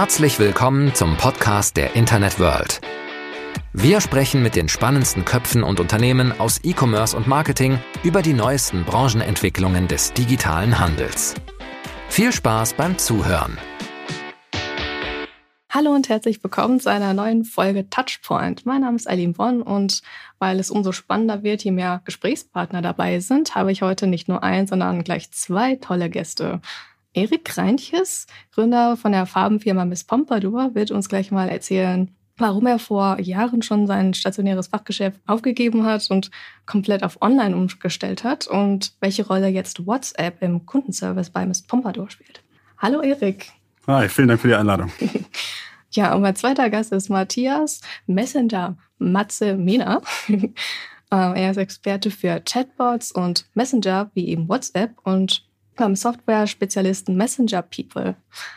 Herzlich willkommen zum Podcast der Internet World. Wir sprechen mit den spannendsten Köpfen und Unternehmen aus E-Commerce und Marketing über die neuesten Branchenentwicklungen des digitalen Handels. Viel Spaß beim Zuhören. Hallo und herzlich willkommen zu einer neuen Folge Touchpoint. Mein Name ist Eileen Bonn und weil es umso spannender wird, je mehr Gesprächspartner dabei sind, habe ich heute nicht nur ein, sondern gleich zwei tolle Gäste. Erik Reintjes, Gründer von der Farbenfirma Miss Pompadour, wird uns gleich mal erzählen, warum er vor Jahren schon sein stationäres Fachgeschäft aufgegeben hat und komplett auf Online umgestellt hat und welche Rolle jetzt WhatsApp im Kundenservice bei Miss Pompadour spielt. Hallo Erik. Hi, vielen Dank für die Einladung. ja, und mein zweiter Gast ist Matthias Messenger Matze Mena. Ähm, er ist Experte für Chatbots und Messenger wie eben WhatsApp und beim Software-Spezialisten Messenger People.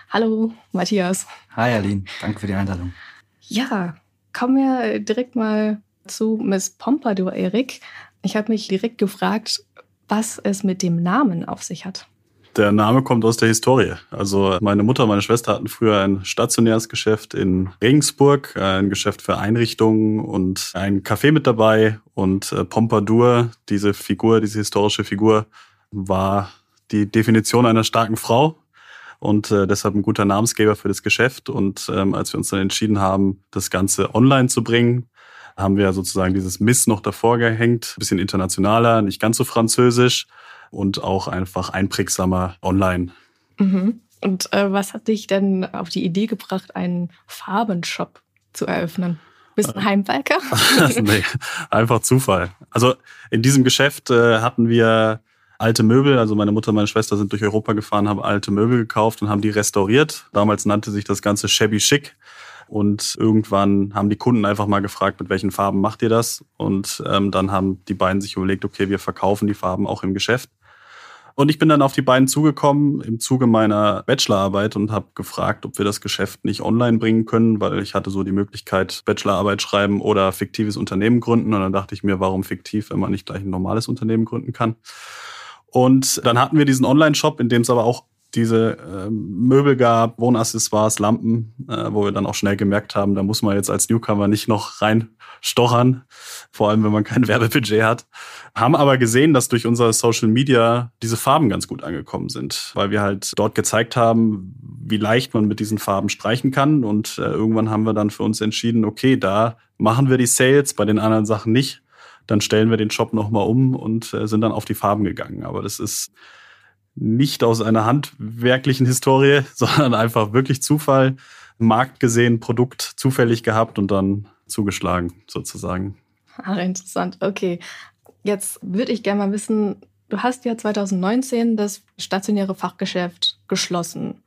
Hallo, Matthias. Hi, Aline. Danke für die Einladung. Ja, kommen wir direkt mal zu Miss Pompadour, Erik. Ich habe mich direkt gefragt, was es mit dem Namen auf sich hat. Der Name kommt aus der Historie. Also meine Mutter und meine Schwester hatten früher ein stationäres Geschäft in Regensburg, ein Geschäft für Einrichtungen und ein Café mit dabei. Und äh, Pompadour, diese Figur, diese historische Figur, war die Definition einer starken Frau und äh, deshalb ein guter Namensgeber für das Geschäft. Und ähm, als wir uns dann entschieden haben, das Ganze online zu bringen, haben wir sozusagen dieses Miss noch davor gehängt, bisschen internationaler, nicht ganz so französisch und auch einfach einprägsamer online. Mhm. Und äh, was hat dich denn auf die Idee gebracht, einen Farbenshop zu eröffnen? Bist du ein Heimwerker? nee, einfach Zufall. Also in diesem Geschäft äh, hatten wir alte Möbel, also meine Mutter und meine Schwester sind durch Europa gefahren, haben alte Möbel gekauft und haben die restauriert. Damals nannte sich das Ganze Shabby Chic. Und irgendwann haben die Kunden einfach mal gefragt, mit welchen Farben macht ihr das? Und ähm, dann haben die beiden sich überlegt, okay, wir verkaufen die Farben auch im Geschäft. Und ich bin dann auf die beiden zugekommen im Zuge meiner Bachelorarbeit und habe gefragt, ob wir das Geschäft nicht online bringen können, weil ich hatte so die Möglichkeit, Bachelorarbeit schreiben oder fiktives Unternehmen gründen. Und dann dachte ich mir, warum fiktiv, wenn man nicht gleich ein normales Unternehmen gründen kann? Und dann hatten wir diesen Online-Shop, in dem es aber auch diese äh, Möbel gab, Wohnaccessoires, Lampen, äh, wo wir dann auch schnell gemerkt haben, da muss man jetzt als Newcomer nicht noch reinstochern, vor allem wenn man kein Werbebudget hat. Haben aber gesehen, dass durch unser Social Media diese Farben ganz gut angekommen sind, weil wir halt dort gezeigt haben, wie leicht man mit diesen Farben streichen kann. Und äh, irgendwann haben wir dann für uns entschieden, okay, da machen wir die Sales, bei den anderen Sachen nicht. Dann stellen wir den Shop nochmal um und äh, sind dann auf die Farben gegangen. Aber das ist nicht aus einer handwerklichen Historie, sondern einfach wirklich Zufall, Markt gesehen, Produkt zufällig gehabt und dann zugeschlagen sozusagen. Ah, interessant. Okay. Jetzt würde ich gerne mal wissen, du hast ja 2019 das stationäre Fachgeschäft geschlossen.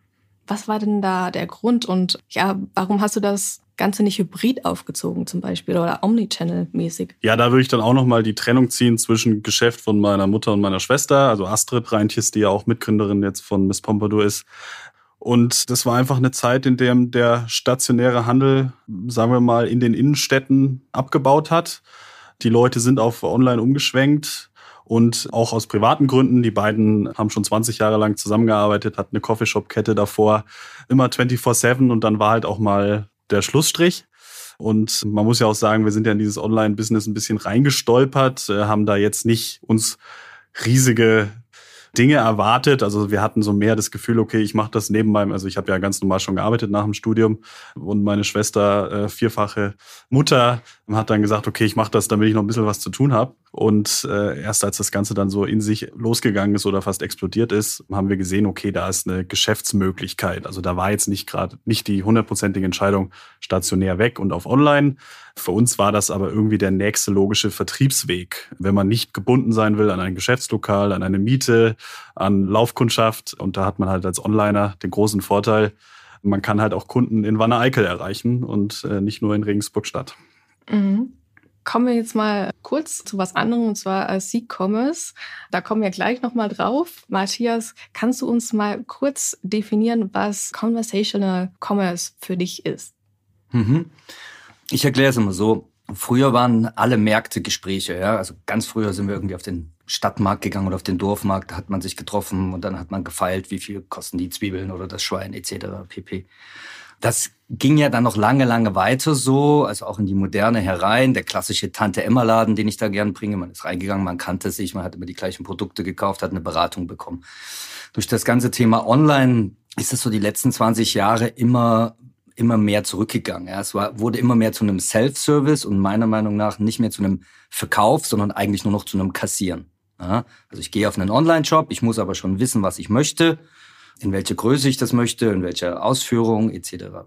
Was war denn da der Grund und ja, warum hast du das Ganze nicht hybrid aufgezogen zum Beispiel oder Omnichannel-mäßig? Ja, da würde ich dann auch nochmal die Trennung ziehen zwischen Geschäft von meiner Mutter und meiner Schwester, also Astrid Reintjes, die ja auch Mitgründerin jetzt von Miss Pompadour ist. Und das war einfach eine Zeit, in der der stationäre Handel, sagen wir mal, in den Innenstädten abgebaut hat. Die Leute sind auf online umgeschwenkt und auch aus privaten Gründen. Die beiden haben schon 20 Jahre lang zusammengearbeitet, hatten eine Coffeeshop-Kette davor, immer 24-7 und dann war halt auch mal der Schlussstrich. Und man muss ja auch sagen, wir sind ja in dieses Online-Business ein bisschen reingestolpert, äh, haben da jetzt nicht uns riesige Dinge erwartet. Also wir hatten so mehr das Gefühl, okay, ich mache das neben meinem, also ich habe ja ganz normal schon gearbeitet nach dem Studium und meine Schwester, äh, vierfache Mutter, hat dann gesagt, okay, ich mache das, damit ich noch ein bisschen was zu tun habe. Und äh, erst als das Ganze dann so in sich losgegangen ist oder fast explodiert ist, haben wir gesehen, okay, da ist eine Geschäftsmöglichkeit. Also da war jetzt nicht gerade nicht die hundertprozentige Entscheidung stationär weg und auf online. Für uns war das aber irgendwie der nächste logische Vertriebsweg. Wenn man nicht gebunden sein will an ein Geschäftslokal, an eine Miete, an Laufkundschaft. Und da hat man halt als Onliner den großen Vorteil, man kann halt auch Kunden in Wanne-Eickel erreichen und äh, nicht nur in Regensburg-Stadt. Mhm. Kommen wir jetzt mal kurz zu was anderem, und zwar als C-Commerce. Da kommen wir gleich nochmal drauf. Matthias, kannst du uns mal kurz definieren, was Conversational Commerce für dich ist? Mhm. Ich erkläre es immer so. Früher waren alle Märkte Gespräche. Ja? Also ganz früher sind wir irgendwie auf den Stadtmarkt gegangen oder auf den Dorfmarkt. Da hat man sich getroffen und dann hat man gefeilt, wie viel kosten die Zwiebeln oder das Schwein etc. pp. Das ging ja dann noch lange, lange weiter so, also auch in die Moderne herein. Der klassische Tante-Emma-Laden, den ich da gern bringe. Man ist reingegangen, man kannte sich, man hat immer die gleichen Produkte gekauft, hat eine Beratung bekommen. Durch das ganze Thema Online ist es so die letzten 20 Jahre immer immer mehr zurückgegangen. Ja, es war, wurde immer mehr zu einem Self-Service und meiner Meinung nach nicht mehr zu einem Verkauf, sondern eigentlich nur noch zu einem Kassieren. Ja, also ich gehe auf einen Online-Shop, ich muss aber schon wissen, was ich möchte, in welche Größe ich das möchte, in welcher Ausführung etc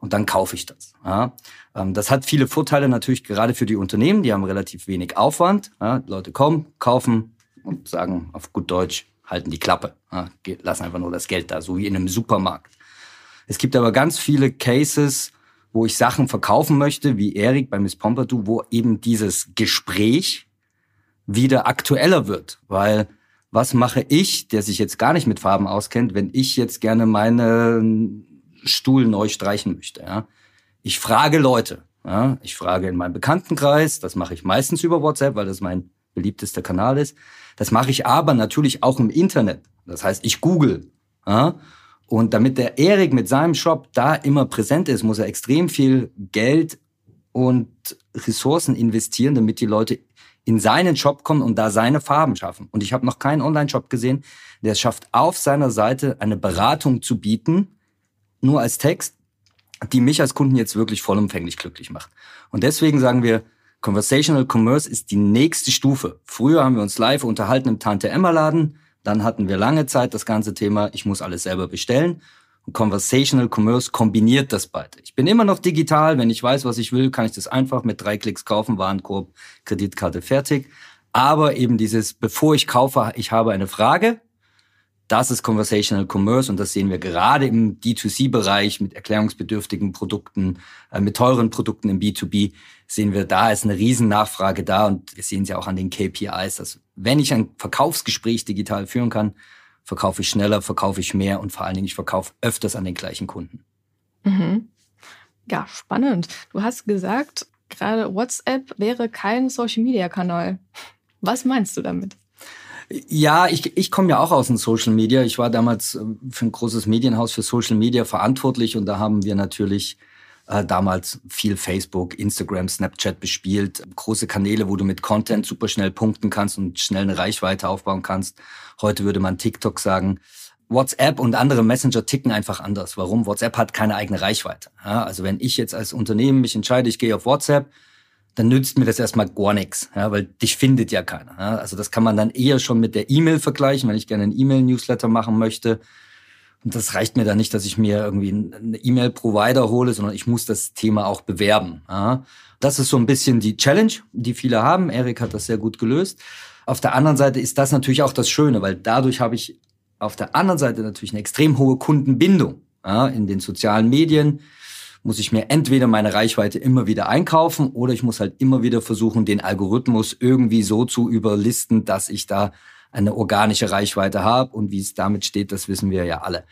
und dann kaufe ich das. Ja. Ähm, das hat viele Vorteile natürlich gerade für die Unternehmen, die haben relativ wenig Aufwand. Ja. Leute kommen, kaufen und sagen auf gut Deutsch, halten die Klappe, ja. lassen einfach nur das Geld da, so wie in einem Supermarkt. Es gibt aber ganz viele Cases, wo ich Sachen verkaufen möchte, wie Erik bei Miss Pompadour, wo eben dieses Gespräch wieder aktueller wird, weil was mache ich, der sich jetzt gar nicht mit Farben auskennt, wenn ich jetzt gerne meine Stuhl neu streichen möchte. Ja. Ich frage Leute. Ja. Ich frage in meinem Bekanntenkreis, das mache ich meistens über WhatsApp, weil das mein beliebtester Kanal ist. Das mache ich aber natürlich auch im Internet. Das heißt, ich google. Ja. Und damit der Erik mit seinem Shop da immer präsent ist, muss er extrem viel Geld und Ressourcen investieren, damit die Leute in seinen Shop kommen und da seine Farben schaffen. Und ich habe noch keinen Online-Shop gesehen, der es schafft, auf seiner Seite eine Beratung zu bieten, nur als Text, die mich als Kunden jetzt wirklich vollumfänglich glücklich macht. Und deswegen sagen wir, Conversational Commerce ist die nächste Stufe. Früher haben wir uns live unterhalten im Tante Emma Laden. Dann hatten wir lange Zeit das ganze Thema, ich muss alles selber bestellen. Conversational Commerce kombiniert das beide. Ich bin immer noch digital. Wenn ich weiß, was ich will, kann ich das einfach mit drei Klicks kaufen, Warenkorb, Kreditkarte fertig. Aber eben dieses, bevor ich kaufe, ich habe eine Frage, das ist Conversational Commerce und das sehen wir gerade im D2C-Bereich mit erklärungsbedürftigen Produkten, äh, mit teuren Produkten im B2B, sehen wir, da ist eine riesen Nachfrage da und wir sehen es ja auch an den KPIs, dass wenn ich ein Verkaufsgespräch digital führen kann, verkaufe ich schneller, verkaufe ich mehr und vor allen Dingen ich verkaufe öfters an den gleichen Kunden. Mhm. Ja, spannend. Du hast gesagt, gerade WhatsApp wäre kein Social-Media-Kanal. Was meinst du damit? Ja, ich, ich komme ja auch aus den Social Media. Ich war damals äh, für ein großes Medienhaus für Social Media verantwortlich und da haben wir natürlich äh, damals viel Facebook, Instagram, Snapchat bespielt. Große Kanäle, wo du mit Content super schnell punkten kannst und schnell eine Reichweite aufbauen kannst. Heute würde man TikTok sagen. WhatsApp und andere Messenger ticken einfach anders. Warum? WhatsApp hat keine eigene Reichweite. Ja, also wenn ich jetzt als Unternehmen mich entscheide, ich gehe auf WhatsApp, dann nützt mir das erstmal gar nichts, ja, weil dich findet ja keiner. Ja. Also das kann man dann eher schon mit der E-Mail vergleichen, wenn ich gerne einen E-Mail-Newsletter machen möchte. Und das reicht mir dann nicht, dass ich mir irgendwie einen E-Mail-Provider hole, sondern ich muss das Thema auch bewerben. Ja. Das ist so ein bisschen die Challenge, die viele haben. Erik hat das sehr gut gelöst. Auf der anderen Seite ist das natürlich auch das Schöne, weil dadurch habe ich auf der anderen Seite natürlich eine extrem hohe Kundenbindung ja, in den sozialen Medien muss ich mir entweder meine Reichweite immer wieder einkaufen oder ich muss halt immer wieder versuchen, den Algorithmus irgendwie so zu überlisten, dass ich da eine organische Reichweite habe. Und wie es damit steht, das wissen wir ja alle.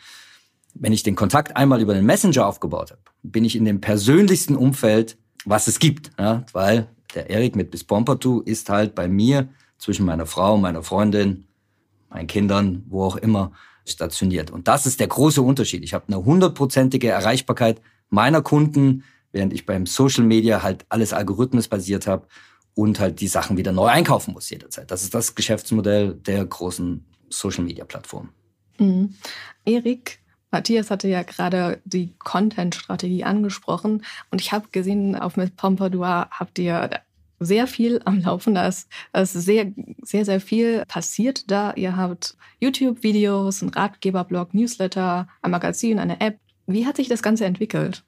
Wenn ich den Kontakt einmal über den Messenger aufgebaut habe, bin ich in dem persönlichsten Umfeld, was es gibt. Ja? Weil der Erik mit Bis Pompertu ist halt bei mir zwischen meiner Frau, meiner Freundin, meinen Kindern, wo auch immer, stationiert. Und das ist der große Unterschied. Ich habe eine hundertprozentige Erreichbarkeit meiner Kunden, während ich beim Social Media halt alles algorithmusbasiert habe und halt die Sachen wieder neu einkaufen muss jederzeit. Das ist das Geschäftsmodell der großen Social Media Plattformen. Mhm. Erik, Matthias hatte ja gerade die Content-Strategie angesprochen und ich habe gesehen, auf mit Pompadour habt ihr sehr viel am Laufen. Da ist, da ist sehr, sehr, sehr viel passiert da. Ihr habt YouTube-Videos, einen Ratgeberblog, Newsletter, ein Magazin, eine App. Wie hat sich das Ganze entwickelt?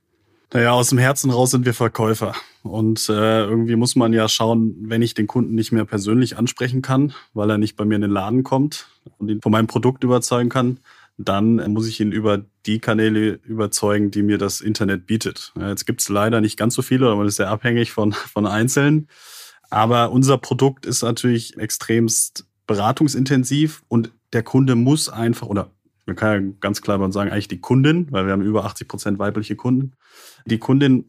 Naja, aus dem Herzen raus sind wir Verkäufer. Und äh, irgendwie muss man ja schauen, wenn ich den Kunden nicht mehr persönlich ansprechen kann, weil er nicht bei mir in den Laden kommt und ihn von meinem Produkt überzeugen kann, dann muss ich ihn über die Kanäle überzeugen, die mir das Internet bietet. Jetzt gibt es leider nicht ganz so viele, aber man ist sehr abhängig von, von Einzelnen. Aber unser Produkt ist natürlich extremst beratungsintensiv und der Kunde muss einfach, oder man kann ja ganz klar sagen, eigentlich die Kundin, weil wir haben über 80 Prozent weibliche Kunden. Die Kundin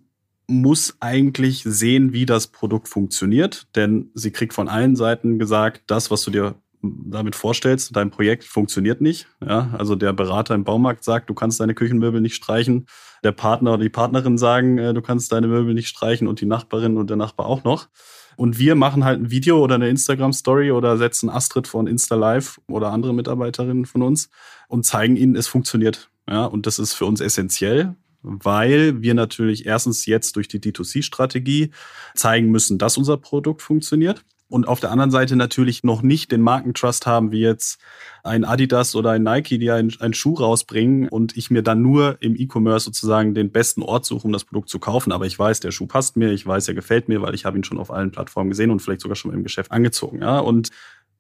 muss eigentlich sehen, wie das Produkt funktioniert, denn sie kriegt von allen Seiten gesagt, das, was du dir damit vorstellst, dein Projekt funktioniert nicht. Ja, also der Berater im Baumarkt sagt, du kannst deine Küchenmöbel nicht streichen. Der Partner oder die Partnerin sagen, äh, du kannst deine Möbel nicht streichen und die Nachbarin und der Nachbar auch noch. Und wir machen halt ein Video oder eine Instagram-Story oder setzen Astrid von Insta Live oder andere Mitarbeiterinnen von uns und zeigen ihnen, es funktioniert. Ja, und das ist für uns essentiell, weil wir natürlich erstens jetzt durch die D2C-Strategie zeigen müssen, dass unser Produkt funktioniert und auf der anderen Seite natürlich noch nicht den Markentrust haben, wie jetzt ein Adidas oder ein Nike, die einen, einen Schuh rausbringen und ich mir dann nur im E-Commerce sozusagen den besten Ort suche, um das Produkt zu kaufen. Aber ich weiß, der Schuh passt mir, ich weiß, er gefällt mir, weil ich habe ihn schon auf allen Plattformen gesehen und vielleicht sogar schon im Geschäft angezogen. Ja? Und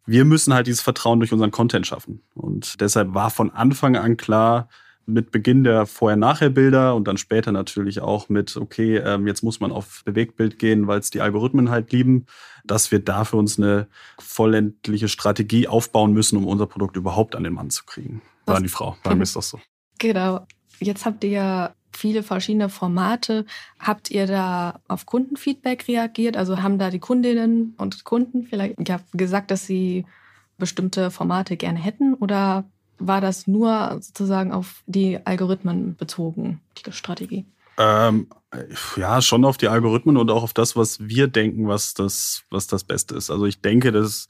wir müssen halt dieses Vertrauen durch unseren Content schaffen. Und deshalb war von Anfang an klar, mit Beginn der Vorher-Nachher-Bilder und dann später natürlich auch mit, okay, ähm, jetzt muss man auf Bewegtbild gehen, weil es die Algorithmen halt lieben, dass wir da für uns eine vollendliche Strategie aufbauen müssen, um unser Produkt überhaupt an den Mann zu kriegen. War an die Frau, sagen wir es doch so. Genau. Jetzt habt ihr ja viele verschiedene Formate. Habt ihr da auf Kundenfeedback reagiert? Also haben da die Kundinnen und Kunden vielleicht gesagt, dass sie bestimmte Formate gerne hätten oder war das nur sozusagen auf die Algorithmen bezogen, die Strategie? Ähm, ja, schon auf die Algorithmen und auch auf das, was wir denken, was das, was das Beste ist. Also ich denke, dass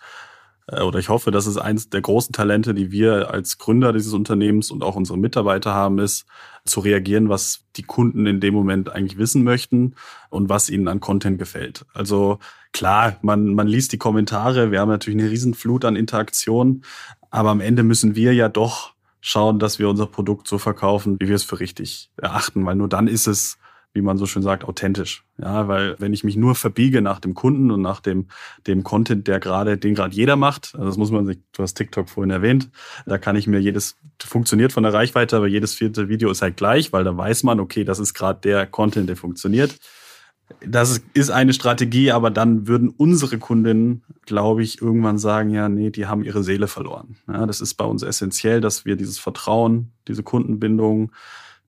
äh, oder ich hoffe, dass es eines der großen Talente, die wir als Gründer dieses Unternehmens und auch unsere Mitarbeiter haben, ist, zu reagieren, was die Kunden in dem Moment eigentlich wissen möchten und was ihnen an Content gefällt. Also klar, man, man liest die Kommentare, wir haben natürlich eine Riesenflut an Interaktion, aber am Ende müssen wir ja doch schauen, dass wir unser Produkt so verkaufen, wie wir es für richtig erachten, weil nur dann ist es wie man so schön sagt, authentisch. Ja, weil wenn ich mich nur verbiege nach dem Kunden und nach dem, dem Content, der gerade, den gerade jeder macht, also das muss man sich, du hast TikTok vorhin erwähnt, da kann ich mir jedes, funktioniert von der Reichweite, aber jedes vierte Video ist halt gleich, weil da weiß man, okay, das ist gerade der Content, der funktioniert. Das ist eine Strategie, aber dann würden unsere Kundinnen, glaube ich, irgendwann sagen, ja, nee, die haben ihre Seele verloren. Ja, das ist bei uns essentiell, dass wir dieses Vertrauen, diese Kundenbindung,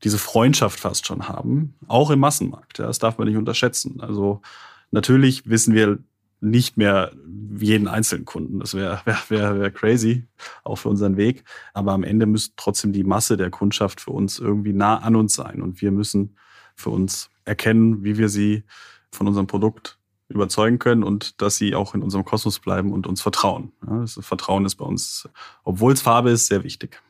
diese Freundschaft fast schon haben, auch im Massenmarkt. Ja, das darf man nicht unterschätzen. Also natürlich wissen wir nicht mehr jeden einzelnen Kunden. Das wäre wär, wär, wär crazy, auch für unseren Weg. Aber am Ende müsste trotzdem die Masse der Kundschaft für uns irgendwie nah an uns sein. Und wir müssen für uns erkennen, wie wir sie von unserem Produkt überzeugen können und dass sie auch in unserem Kosmos bleiben und uns vertrauen. Ja, das Vertrauen ist bei uns, obwohl es Farbe ist, sehr wichtig.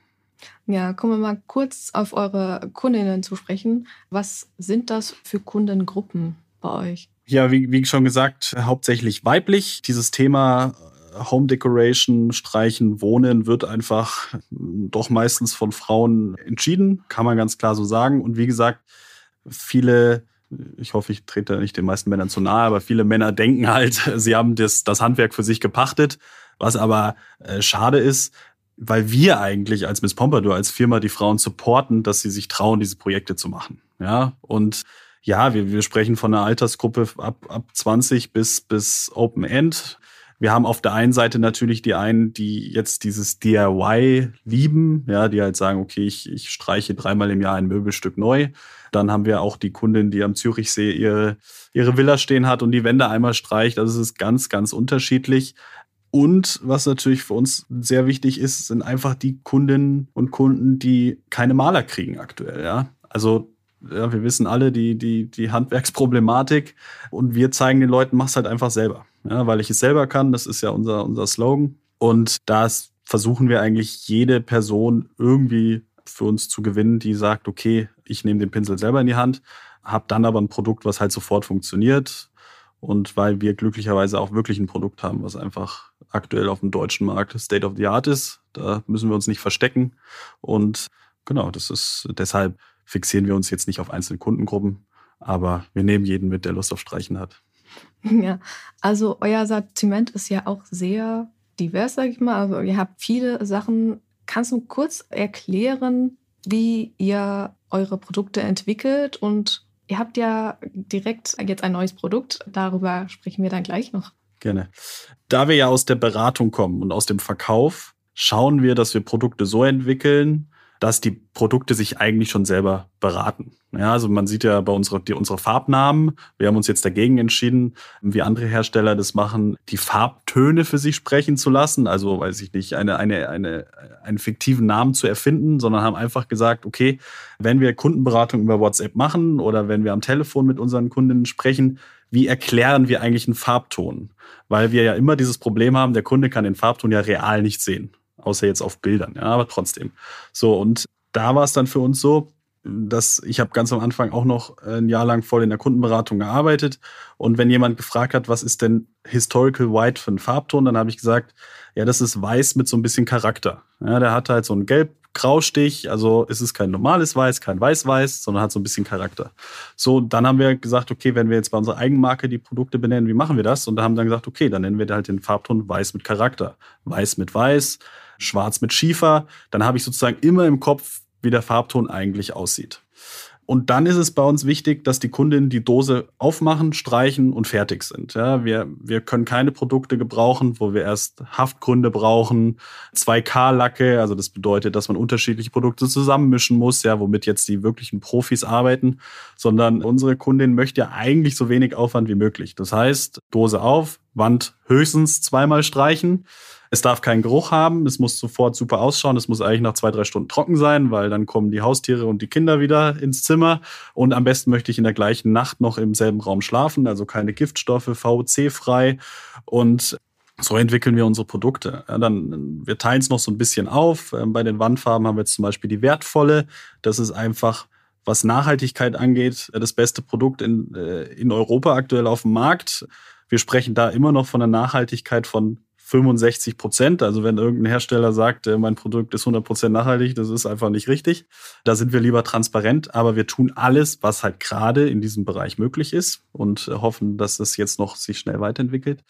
Ja, kommen wir mal kurz auf eure Kundinnen zu sprechen. Was sind das für Kundengruppen bei euch? Ja, wie, wie schon gesagt, hauptsächlich weiblich. Dieses Thema äh, Home Decoration, Streichen, Wohnen wird einfach doch meistens von Frauen entschieden, kann man ganz klar so sagen. Und wie gesagt, viele, ich hoffe, ich trete nicht den meisten Männern zu nahe, aber viele Männer denken halt, sie haben das, das Handwerk für sich gepachtet, was aber äh, schade ist, weil wir eigentlich als Miss Pompadour, als Firma die Frauen supporten, dass sie sich trauen, diese Projekte zu machen. Ja, und ja, wir, wir sprechen von einer Altersgruppe ab, ab 20 bis, bis Open End. Wir haben auf der einen Seite natürlich die einen, die jetzt dieses DIY lieben, ja, die halt sagen, okay, ich, ich streiche dreimal im Jahr ein Möbelstück neu. Dann haben wir auch die Kundin, die am Zürichsee ihre, ihre Villa stehen hat und die Wände einmal streicht. Also es ist ganz, ganz unterschiedlich. Und was natürlich für uns sehr wichtig ist, sind einfach die Kundinnen und Kunden, die keine Maler kriegen aktuell. Ja? Also ja, wir wissen alle die, die, die Handwerksproblematik und wir zeigen den Leuten, mach's halt einfach selber. Ja, weil ich es selber kann, das ist ja unser, unser Slogan. Und da versuchen wir eigentlich jede Person irgendwie für uns zu gewinnen, die sagt, okay, ich nehme den Pinsel selber in die Hand, habe dann aber ein Produkt, was halt sofort funktioniert. Und weil wir glücklicherweise auch wirklich ein Produkt haben, was einfach aktuell auf dem deutschen Markt State of the Art ist. Da müssen wir uns nicht verstecken. Und genau, das ist deshalb fixieren wir uns jetzt nicht auf einzelne Kundengruppen, aber wir nehmen jeden mit, der Lust auf Streichen hat. Ja, also euer Sortiment ist ja auch sehr divers, sag ich mal. Also ihr habt viele Sachen. Kannst du kurz erklären, wie ihr eure Produkte entwickelt? Und ihr habt ja direkt jetzt ein neues Produkt. Darüber sprechen wir dann gleich noch. Gerne. Da wir ja aus der Beratung kommen und aus dem Verkauf, schauen wir, dass wir Produkte so entwickeln, dass die Produkte sich eigentlich schon selber beraten. Ja, also man sieht ja bei unserer, die, unsere Farbnamen, wir haben uns jetzt dagegen entschieden, wie andere Hersteller das machen, die Farbtöne für sich sprechen zu lassen. Also, weiß ich nicht, eine, eine, eine, einen fiktiven Namen zu erfinden, sondern haben einfach gesagt, okay, wenn wir Kundenberatung über WhatsApp machen oder wenn wir am Telefon mit unseren Kunden sprechen, wie erklären wir eigentlich einen Farbton? Weil wir ja immer dieses Problem haben, der Kunde kann den Farbton ja real nicht sehen, außer jetzt auf Bildern, ja, aber trotzdem. So, und da war es dann für uns so, dass ich habe ganz am Anfang auch noch ein Jahr lang voll in der Kundenberatung gearbeitet. Und wenn jemand gefragt hat, was ist denn Historical White für ein Farbton, dann habe ich gesagt, ja, das ist weiß mit so ein bisschen Charakter. Ja, der hat halt so einen gelb Graustich, also es ist kein normales Weiß, kein Weiß-Weiß, sondern hat so ein bisschen Charakter. So, dann haben wir gesagt, okay, wenn wir jetzt bei unserer Eigenmarke die Produkte benennen, wie machen wir das? Und da haben dann gesagt, okay, dann nennen wir halt den Farbton Weiß mit Charakter. Weiß mit Weiß, Schwarz mit Schiefer. Dann habe ich sozusagen immer im Kopf, wie der Farbton eigentlich aussieht. Und dann ist es bei uns wichtig, dass die Kundinnen die Dose aufmachen, streichen und fertig sind. Ja, wir, wir können keine Produkte gebrauchen, wo wir erst Haftgründe brauchen, 2K-Lacke, also das bedeutet, dass man unterschiedliche Produkte zusammenmischen muss, ja, womit jetzt die wirklichen Profis arbeiten, sondern unsere Kundin möchte ja eigentlich so wenig Aufwand wie möglich. Das heißt, Dose auf, Wand höchstens zweimal streichen es darf keinen Geruch haben, es muss sofort super ausschauen, es muss eigentlich nach zwei, drei Stunden trocken sein, weil dann kommen die Haustiere und die Kinder wieder ins Zimmer. Und am besten möchte ich in der gleichen Nacht noch im selben Raum schlafen, also keine Giftstoffe, VOC-frei. Und so entwickeln wir unsere Produkte. Ja, dann, wir teilen es noch so ein bisschen auf. Ähm, bei den Wandfarben haben wir jetzt zum Beispiel die wertvolle. Das ist einfach was Nachhaltigkeit angeht, das beste Produkt in, äh, in Europa aktuell auf dem Markt. Wir sprechen da immer noch von der Nachhaltigkeit von 65 Prozent. Also wenn irgendein Hersteller sagt, äh, mein Produkt ist 100 Prozent nachhaltig, das ist einfach nicht richtig. Da sind wir lieber transparent, aber wir tun alles, was halt gerade in diesem Bereich möglich ist und äh, hoffen, dass das jetzt noch sich schnell weiterentwickelt.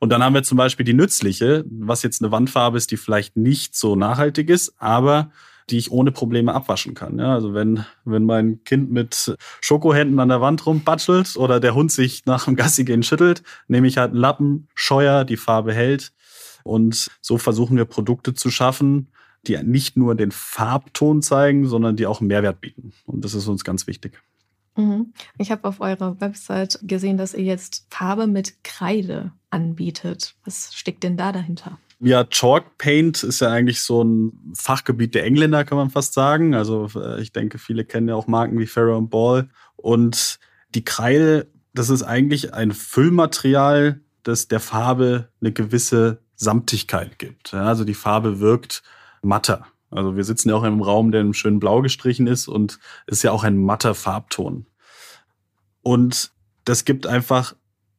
Und dann haben wir zum Beispiel die nützliche, was jetzt eine Wandfarbe ist, die vielleicht nicht so nachhaltig ist, aber die ich ohne Probleme abwaschen kann. Ja, also wenn, wenn mein Kind mit Schokohänden an der Wand rumbatschelt oder der Hund sich nach dem Gassi gehen schüttelt, nehme ich halt einen Lappen, Scheuer, die Farbe hält und so versuchen wir Produkte zu schaffen, die nicht nur den Farbton zeigen, sondern die auch Mehrwert bieten. Und das ist uns ganz wichtig. Mhm. Ich habe auf eurer Website gesehen, dass ihr jetzt Farbe mit Kreide anbietet. Was steckt denn da dahinter? Ja, Chalk Paint ist ja eigentlich so ein Fachgebiet der Engländer, kann man fast sagen. Also äh, ich denke, viele kennen ja auch Marken wie Farrow Ball. Und die Kreide, das ist eigentlich ein Füllmaterial, das der Farbe eine gewisse Samtigkeit gibt. Also die Farbe wirkt matter. Also wir sitzen ja auch in einem Raum, der im schönen Blau gestrichen ist und ist ja auch ein matter Farbton. Und das gibt einfach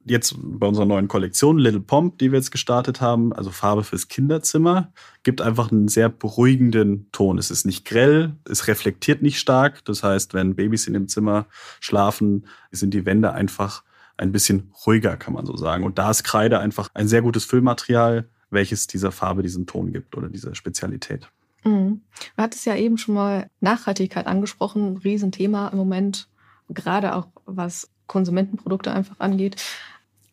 jetzt bei unserer neuen Kollektion Little Pomp, die wir jetzt gestartet haben, also Farbe fürs Kinderzimmer, gibt einfach einen sehr beruhigenden Ton. Es ist nicht grell, es reflektiert nicht stark. Das heißt, wenn Babys in dem Zimmer schlafen, sind die Wände einfach ein bisschen ruhiger, kann man so sagen. Und da ist Kreide einfach ein sehr gutes Füllmaterial, welches dieser Farbe diesen Ton gibt oder diese Spezialität. Mhm. Du hattest ja eben schon mal Nachhaltigkeit angesprochen, Riesenthema im Moment, gerade auch was Konsumentenprodukte einfach angeht.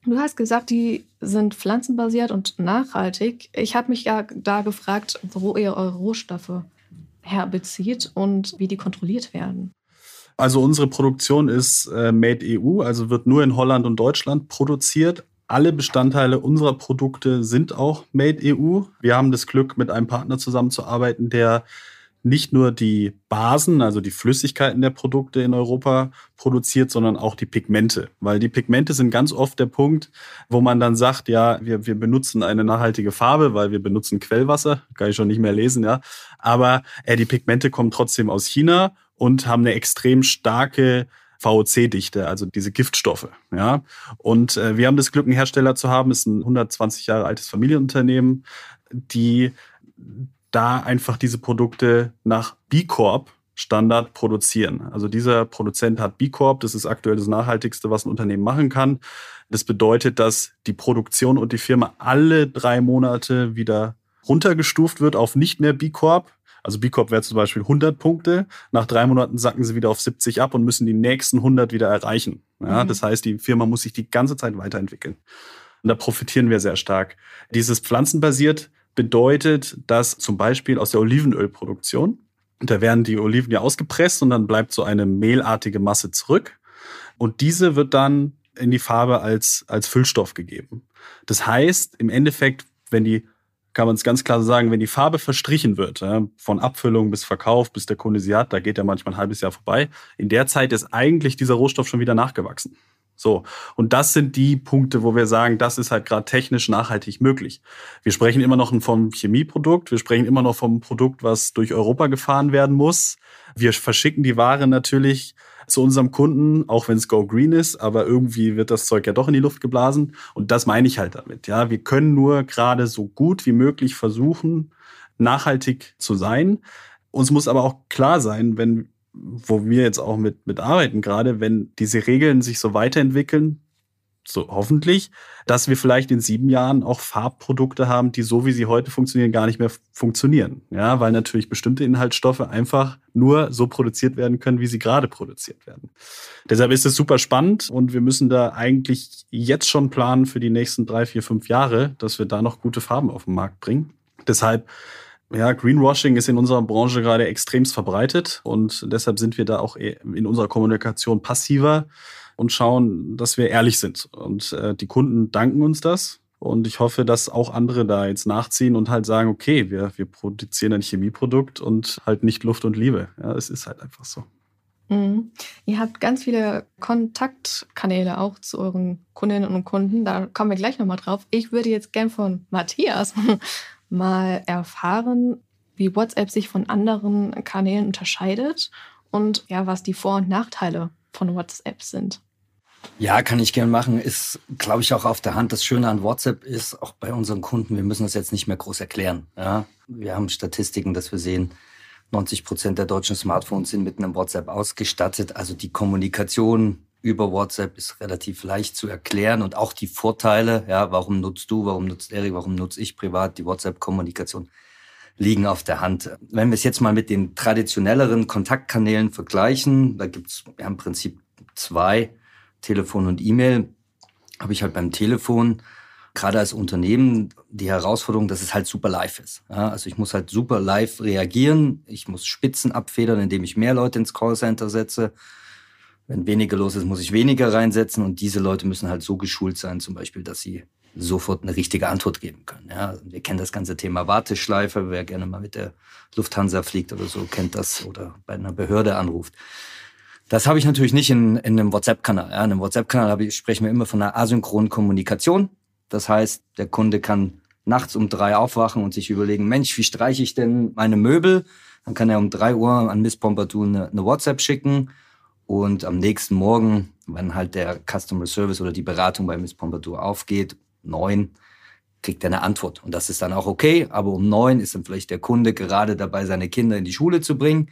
Du hast gesagt, die sind pflanzenbasiert und nachhaltig. Ich habe mich ja da gefragt, wo ihr eure Rohstoffe herbezieht und wie die kontrolliert werden. Also unsere Produktion ist äh, Made EU, also wird nur in Holland und Deutschland produziert. Alle Bestandteile unserer Produkte sind auch Made EU. Wir haben das Glück, mit einem Partner zusammenzuarbeiten, der nicht nur die Basen, also die Flüssigkeiten der Produkte in Europa produziert, sondern auch die Pigmente. Weil die Pigmente sind ganz oft der Punkt, wo man dann sagt, ja, wir, wir benutzen eine nachhaltige Farbe, weil wir benutzen Quellwasser, kann ich schon nicht mehr lesen, ja. Aber äh, die Pigmente kommen trotzdem aus China und haben eine extrem starke VOC-Dichte, also diese Giftstoffe. Ja? Und äh, wir haben das Glück, einen Hersteller zu haben, ist ein 120 Jahre altes Familienunternehmen, die da einfach diese Produkte nach B Corp Standard produzieren. Also dieser Produzent hat B Corp, das ist aktuell das Nachhaltigste, was ein Unternehmen machen kann. Das bedeutet, dass die Produktion und die Firma alle drei Monate wieder runtergestuft wird auf nicht mehr B Corp. Also B Corp wäre zum Beispiel 100 Punkte. Nach drei Monaten sacken sie wieder auf 70 ab und müssen die nächsten 100 wieder erreichen. Ja, mhm. Das heißt, die Firma muss sich die ganze Zeit weiterentwickeln. Und da profitieren wir sehr stark. Dieses pflanzenbasiert bedeutet, dass zum Beispiel aus der Olivenölproduktion Da werden die Oliven ja ausgepresst und dann bleibt so eine mehlartige Masse zurück. Und diese wird dann in die Farbe als, als Füllstoff gegeben. Das heißt, im Endeffekt, wenn die, kann man es ganz klar sagen, wenn die Farbe verstrichen wird, von Abfüllung bis Verkauf, bis der Kunde sie hat, da geht ja manchmal ein halbes Jahr vorbei. In der Zeit ist eigentlich dieser Rohstoff schon wieder nachgewachsen. So. Und das sind die Punkte, wo wir sagen, das ist halt gerade technisch nachhaltig möglich. Wir sprechen immer noch vom Chemieprodukt. Wir sprechen immer noch vom Produkt, was durch Europa gefahren werden muss. Wir verschicken die Ware natürlich zu unserem Kunden, auch wenn es Go Green ist, aber irgendwie wird das Zeug ja doch in die Luft geblasen. Und das meine ich halt damit. Ja, wir können nur gerade so gut wie möglich versuchen, nachhaltig zu sein. Uns muss aber auch klar sein, wenn wo wir jetzt auch mit, mit arbeiten, gerade wenn diese Regeln sich so weiterentwickeln, so hoffentlich, dass wir vielleicht in sieben Jahren auch Farbprodukte haben, die so wie sie heute funktionieren, gar nicht mehr funktionieren. Ja, weil natürlich bestimmte Inhaltsstoffe einfach nur so produziert werden können, wie sie gerade produziert werden. Deshalb ist es super spannend und wir müssen da eigentlich jetzt schon planen für die nächsten drei, vier, fünf Jahre, dass wir da noch gute Farben auf den Markt bringen. Deshalb ja, Greenwashing ist in unserer Branche gerade extremst verbreitet und deshalb sind wir da auch in unserer Kommunikation passiver und schauen, dass wir ehrlich sind. Und äh, die Kunden danken uns das. Und ich hoffe, dass auch andere da jetzt nachziehen und halt sagen, okay, wir, wir produzieren ein Chemieprodukt und halt nicht Luft und Liebe. Ja, es ist halt einfach so. Mhm. Ihr habt ganz viele Kontaktkanäle auch zu euren Kundinnen und Kunden. Da kommen wir gleich nochmal drauf. Ich würde jetzt gern von Matthias mal erfahren, wie WhatsApp sich von anderen Kanälen unterscheidet und ja, was die Vor- und Nachteile von WhatsApp sind. Ja, kann ich gerne machen. Ist, glaube ich, auch auf der Hand. Das Schöne an WhatsApp ist, auch bei unseren Kunden, wir müssen das jetzt nicht mehr groß erklären. Ja? Wir haben Statistiken, dass wir sehen, 90 Prozent der deutschen Smartphones sind mit einem WhatsApp ausgestattet. Also die Kommunikation über WhatsApp ist relativ leicht zu erklären und auch die Vorteile, ja, warum nutzt du, warum nutzt Erik, warum nutze ich privat die WhatsApp-Kommunikation, liegen auf der Hand. Wenn wir es jetzt mal mit den traditionelleren Kontaktkanälen vergleichen, da gibt es ja, im Prinzip zwei, Telefon und E-Mail, habe ich halt beim Telefon gerade als Unternehmen die Herausforderung, dass es halt super live ist. Ja, also ich muss halt super live reagieren. Ich muss Spitzen abfedern, indem ich mehr Leute ins Callcenter setze. Wenn weniger los ist, muss ich weniger reinsetzen und diese Leute müssen halt so geschult sein, zum Beispiel, dass sie sofort eine richtige Antwort geben können. Ja, wir kennen das ganze Thema Warteschleife. Wer gerne mal mit der Lufthansa fliegt oder so, kennt das oder bei einer Behörde anruft. Das habe ich natürlich nicht in, in einem WhatsApp-Kanal. Ja, in einem WhatsApp-Kanal sprechen wir immer von einer asynchronen Kommunikation. Das heißt, der Kunde kann nachts um drei aufwachen und sich überlegen, Mensch, wie streiche ich denn meine Möbel? Dann kann er um drei Uhr an Miss Pompadour eine, eine WhatsApp schicken und am nächsten Morgen, wenn halt der Customer Service oder die Beratung bei Miss Pompadour aufgeht, neun, kriegt er eine Antwort. Und das ist dann auch okay. Aber um neun ist dann vielleicht der Kunde gerade dabei, seine Kinder in die Schule zu bringen.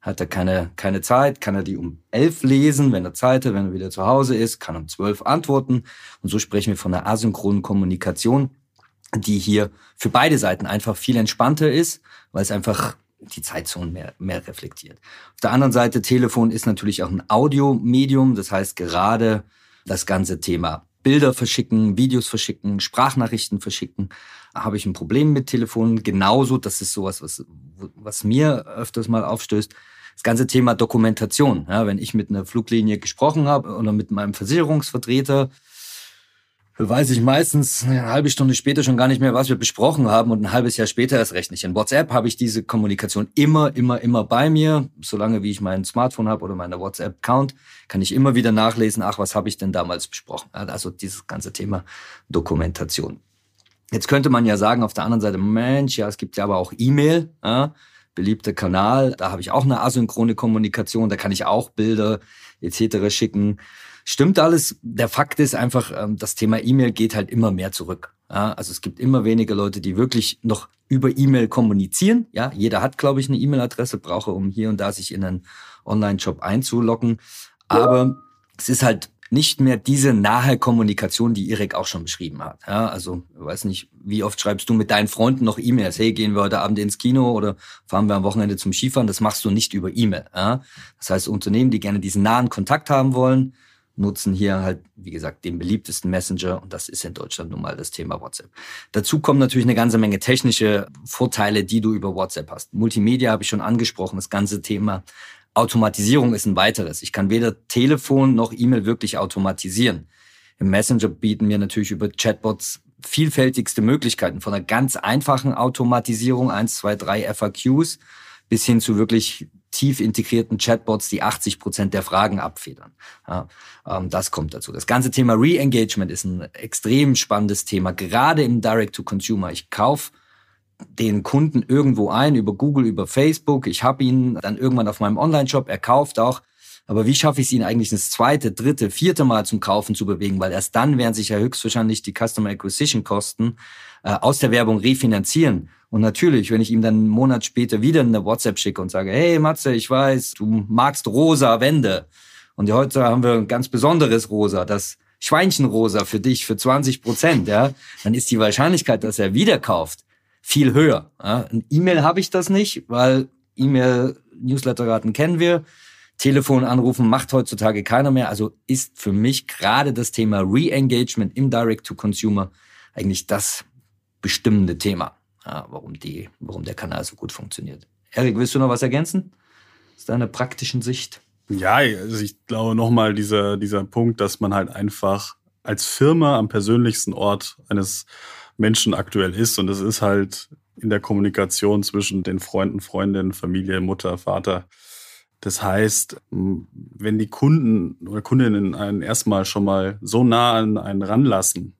Hat er keine, keine Zeit, kann er die um elf lesen, wenn er Zeit hat, wenn er wieder zu Hause ist, kann um zwölf antworten. Und so sprechen wir von einer asynchronen Kommunikation, die hier für beide Seiten einfach viel entspannter ist, weil es einfach die Zeitzonen mehr, mehr reflektiert. Auf der anderen Seite, Telefon ist natürlich auch ein Audiomedium. Das heißt, gerade das ganze Thema Bilder verschicken, Videos verschicken, Sprachnachrichten verschicken, habe ich ein Problem mit Telefonen. Genauso, das ist sowas, was, was mir öfters mal aufstößt. Das ganze Thema Dokumentation. Ja, wenn ich mit einer Fluglinie gesprochen habe oder mit meinem Versicherungsvertreter, weiß ich meistens eine halbe Stunde später schon gar nicht mehr, was wir besprochen haben und ein halbes Jahr später erst recht nicht. In WhatsApp habe ich diese Kommunikation immer, immer, immer bei mir. Solange wie ich mein Smartphone habe oder meine WhatsApp-Account, kann ich immer wieder nachlesen, ach, was habe ich denn damals besprochen? Also dieses ganze Thema Dokumentation. Jetzt könnte man ja sagen, auf der anderen Seite, Mensch, ja, es gibt ja aber auch E-Mail, ja, beliebter Kanal, da habe ich auch eine asynchrone Kommunikation, da kann ich auch Bilder etc. schicken. Stimmt alles. Der Fakt ist einfach, ähm, das Thema E-Mail geht halt immer mehr zurück. Also es gibt immer weniger Leute, die wirklich noch über E-Mail kommunizieren. Ja, jeder hat, glaube ich, eine E-Mail-Adresse, brauche, um hier und da sich in einen Online-Shop einzuloggen. Aber es ist halt nicht mehr diese nahe Kommunikation, die Erik auch schon beschrieben hat. Ja, also, weiß nicht, wie oft schreibst du mit deinen Freunden noch E-Mails? Hey, gehen wir heute Abend ins Kino oder fahren wir am Wochenende zum Skifahren? Das machst du nicht über E-Mail. Ja? Das heißt, Unternehmen, die gerne diesen nahen Kontakt haben wollen, nutzen hier halt, wie gesagt, den beliebtesten Messenger und das ist in Deutschland nun mal das Thema WhatsApp. Dazu kommen natürlich eine ganze Menge technische Vorteile, die du über WhatsApp hast. Multimedia habe ich schon angesprochen, das ganze Thema Automatisierung ist ein weiteres. Ich kann weder Telefon noch E-Mail wirklich automatisieren. Im Messenger bieten wir natürlich über Chatbots vielfältigste Möglichkeiten von einer ganz einfachen Automatisierung, 1, 2, 3 FAQs, bis hin zu wirklich tief integrierten Chatbots, die 80 Prozent der Fragen abfedern. Ja, ähm, das kommt dazu. Das ganze Thema Re-Engagement ist ein extrem spannendes Thema, gerade im Direct-to-Consumer. Ich kaufe den Kunden irgendwo ein, über Google, über Facebook. Ich habe ihn dann irgendwann auf meinem Online-Shop, er kauft auch. Aber wie schaffe ich es ihn eigentlich das zweite, dritte, vierte Mal zum Kaufen zu bewegen? Weil erst dann werden sich ja höchstwahrscheinlich die Customer Acquisition Kosten äh, aus der Werbung refinanzieren. Und natürlich, wenn ich ihm dann einen Monat später wieder eine WhatsApp schicke und sage, hey Matze, ich weiß, du magst rosa Wände. Und heute haben wir ein ganz besonderes Rosa, das Schweinchenrosa für dich für 20 Prozent, ja, dann ist die Wahrscheinlichkeit, dass er wieder kauft, viel höher. Ja. Ein E-Mail habe ich das nicht, weil E-Mail-Newsletterraten kennen wir. Telefon anrufen macht heutzutage keiner mehr. Also ist für mich gerade das Thema Re-Engagement im Direct-to-Consumer eigentlich das bestimmende Thema ja, warum, die, warum der Kanal so gut funktioniert. Erik, willst du noch was ergänzen? Aus deiner praktischen Sicht? Ja, also ich glaube nochmal dieser, dieser Punkt, dass man halt einfach als Firma am persönlichsten Ort eines Menschen aktuell ist. Und das ist halt in der Kommunikation zwischen den Freunden, Freundinnen, Familie, Mutter, Vater. Das heißt, wenn die Kunden oder Kundinnen einen erstmal schon mal so nah an einen ranlassen,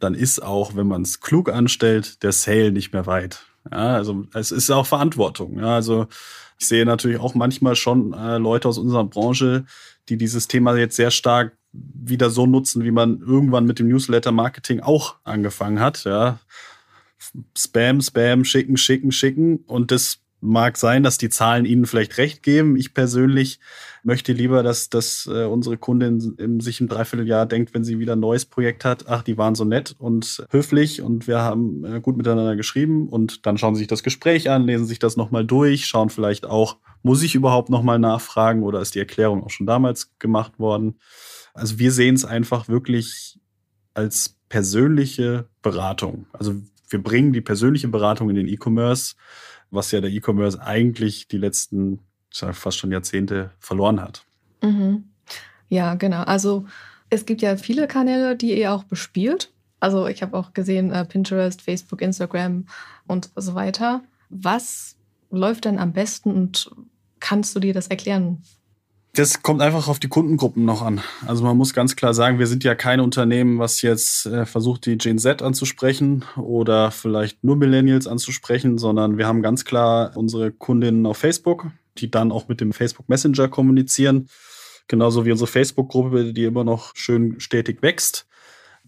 dann ist auch, wenn man es klug anstellt, der Sale nicht mehr weit. Ja, also es ist auch Verantwortung. Ja, also ich sehe natürlich auch manchmal schon äh, Leute aus unserer Branche, die dieses Thema jetzt sehr stark wieder so nutzen, wie man irgendwann mit dem Newsletter-Marketing auch angefangen hat. Ja. Spam, Spam, schicken, schicken, schicken. Und das mag sein, dass die Zahlen Ihnen vielleicht recht geben. Ich persönlich möchte lieber, dass, dass äh, unsere Kundin sich im Dreivierteljahr denkt, wenn sie wieder ein neues Projekt hat, ach, die waren so nett und höflich und wir haben äh, gut miteinander geschrieben und dann schauen sie sich das Gespräch an, lesen sich das nochmal durch, schauen vielleicht auch, muss ich überhaupt nochmal nachfragen oder ist die Erklärung auch schon damals gemacht worden? Also wir sehen es einfach wirklich als persönliche Beratung. Also wir bringen die persönliche Beratung in den E-Commerce was ja der E-Commerce eigentlich die letzten fast schon Jahrzehnte verloren hat. Mhm. Ja, genau. Also es gibt ja viele Kanäle, die ihr auch bespielt. Also ich habe auch gesehen, äh, Pinterest, Facebook, Instagram und so weiter. Was läuft denn am besten und kannst du dir das erklären? Das kommt einfach auf die Kundengruppen noch an. Also man muss ganz klar sagen, wir sind ja kein Unternehmen, was jetzt äh, versucht, die Gen Z anzusprechen oder vielleicht nur Millennials anzusprechen, sondern wir haben ganz klar unsere Kundinnen auf Facebook, die dann auch mit dem Facebook Messenger kommunizieren. Genauso wie unsere Facebook-Gruppe, die immer noch schön stetig wächst.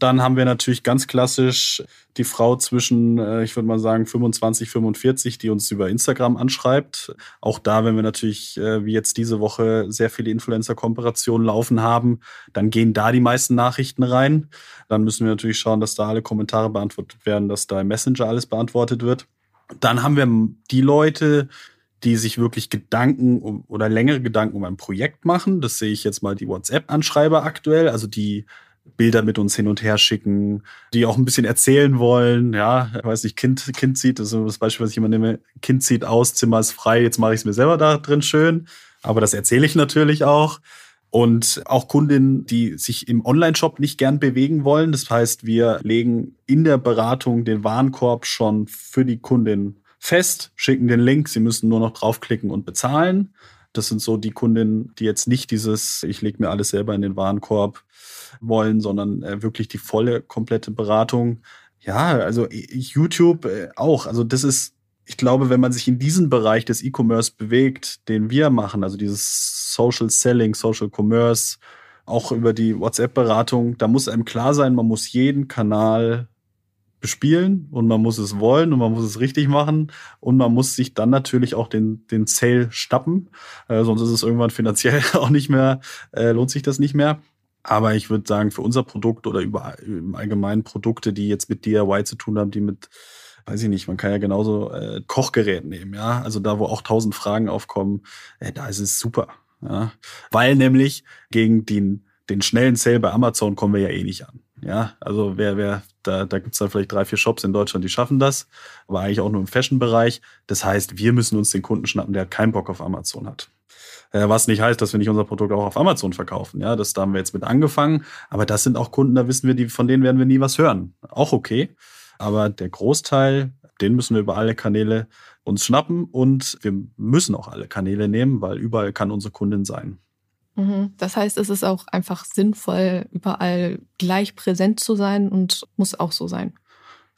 Dann haben wir natürlich ganz klassisch die Frau zwischen, äh, ich würde mal sagen, 25, 45, die uns über Instagram anschreibt. Auch da, wenn wir natürlich, äh, wie jetzt diese Woche, sehr viele Influencer-Kooperationen laufen haben, dann gehen da die meisten Nachrichten rein. Dann müssen wir natürlich schauen, dass da alle Kommentare beantwortet werden, dass da im Messenger alles beantwortet wird. Dann haben wir die Leute, die sich wirklich Gedanken um, oder längere Gedanken um ein Projekt machen. Das sehe ich jetzt mal die WhatsApp-Anschreiber aktuell, also die Bilder mit uns hin und her schicken, die auch ein bisschen erzählen wollen. Ja, ich weiß nicht, Kind, Kind zieht, das ist das Beispiel, was ich immer nehme. Kind zieht aus, Zimmer ist frei, jetzt mache ich es mir selber da drin schön. Aber das erzähle ich natürlich auch. Und auch Kundinnen, die sich im Online-Shop nicht gern bewegen wollen. Das heißt, wir legen in der Beratung den Warenkorb schon für die Kundin fest, schicken den Link, sie müssen nur noch draufklicken und bezahlen. Das sind so die Kundinnen, die jetzt nicht dieses, ich lege mir alles selber in den Warenkorb wollen, sondern äh, wirklich die volle, komplette Beratung. Ja, also YouTube äh, auch. Also das ist, ich glaube, wenn man sich in diesen Bereich des E-Commerce bewegt, den wir machen, also dieses Social Selling, Social Commerce, auch über die WhatsApp-Beratung, da muss einem klar sein, man muss jeden Kanal bespielen und man muss es wollen und man muss es richtig machen und man muss sich dann natürlich auch den, den Sale stappen, äh, sonst ist es irgendwann finanziell auch nicht mehr, äh, lohnt sich das nicht mehr. Aber ich würde sagen, für unser Produkt oder über, im Allgemeinen Produkte, die jetzt mit DIY zu tun haben, die mit, weiß ich nicht, man kann ja genauso äh, Kochgerät nehmen, ja. Also da, wo auch tausend Fragen aufkommen, äh, da ist es super. Ja. Weil nämlich gegen den, den schnellen Sale bei Amazon kommen wir ja eh nicht an. Ja, also wer, wer, da, da gibt's dann vielleicht drei, vier Shops in Deutschland, die schaffen das, aber eigentlich auch nur im Fashion-Bereich. Das heißt, wir müssen uns den Kunden schnappen, der keinen Bock auf Amazon hat. Äh, was nicht heißt, dass wir nicht unser Produkt auch auf Amazon verkaufen. Ja, das da haben wir jetzt mit angefangen. Aber das sind auch Kunden, da wissen wir, die, von denen werden wir nie was hören. Auch okay. Aber der Großteil, den müssen wir über alle Kanäle uns schnappen und wir müssen auch alle Kanäle nehmen, weil überall kann unsere Kundin sein. Mhm. Das heißt, es ist auch einfach sinnvoll, überall gleich präsent zu sein und muss auch so sein.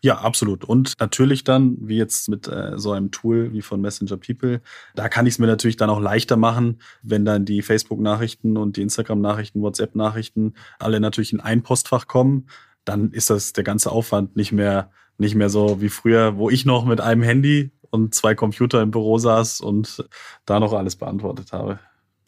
Ja, absolut. Und natürlich dann, wie jetzt mit äh, so einem Tool wie von Messenger People, da kann ich es mir natürlich dann auch leichter machen, wenn dann die Facebook-Nachrichten und die Instagram-Nachrichten, WhatsApp-Nachrichten alle natürlich in ein Postfach kommen. Dann ist das der ganze Aufwand nicht mehr, nicht mehr so wie früher, wo ich noch mit einem Handy und zwei Computer im Büro saß und da noch alles beantwortet habe.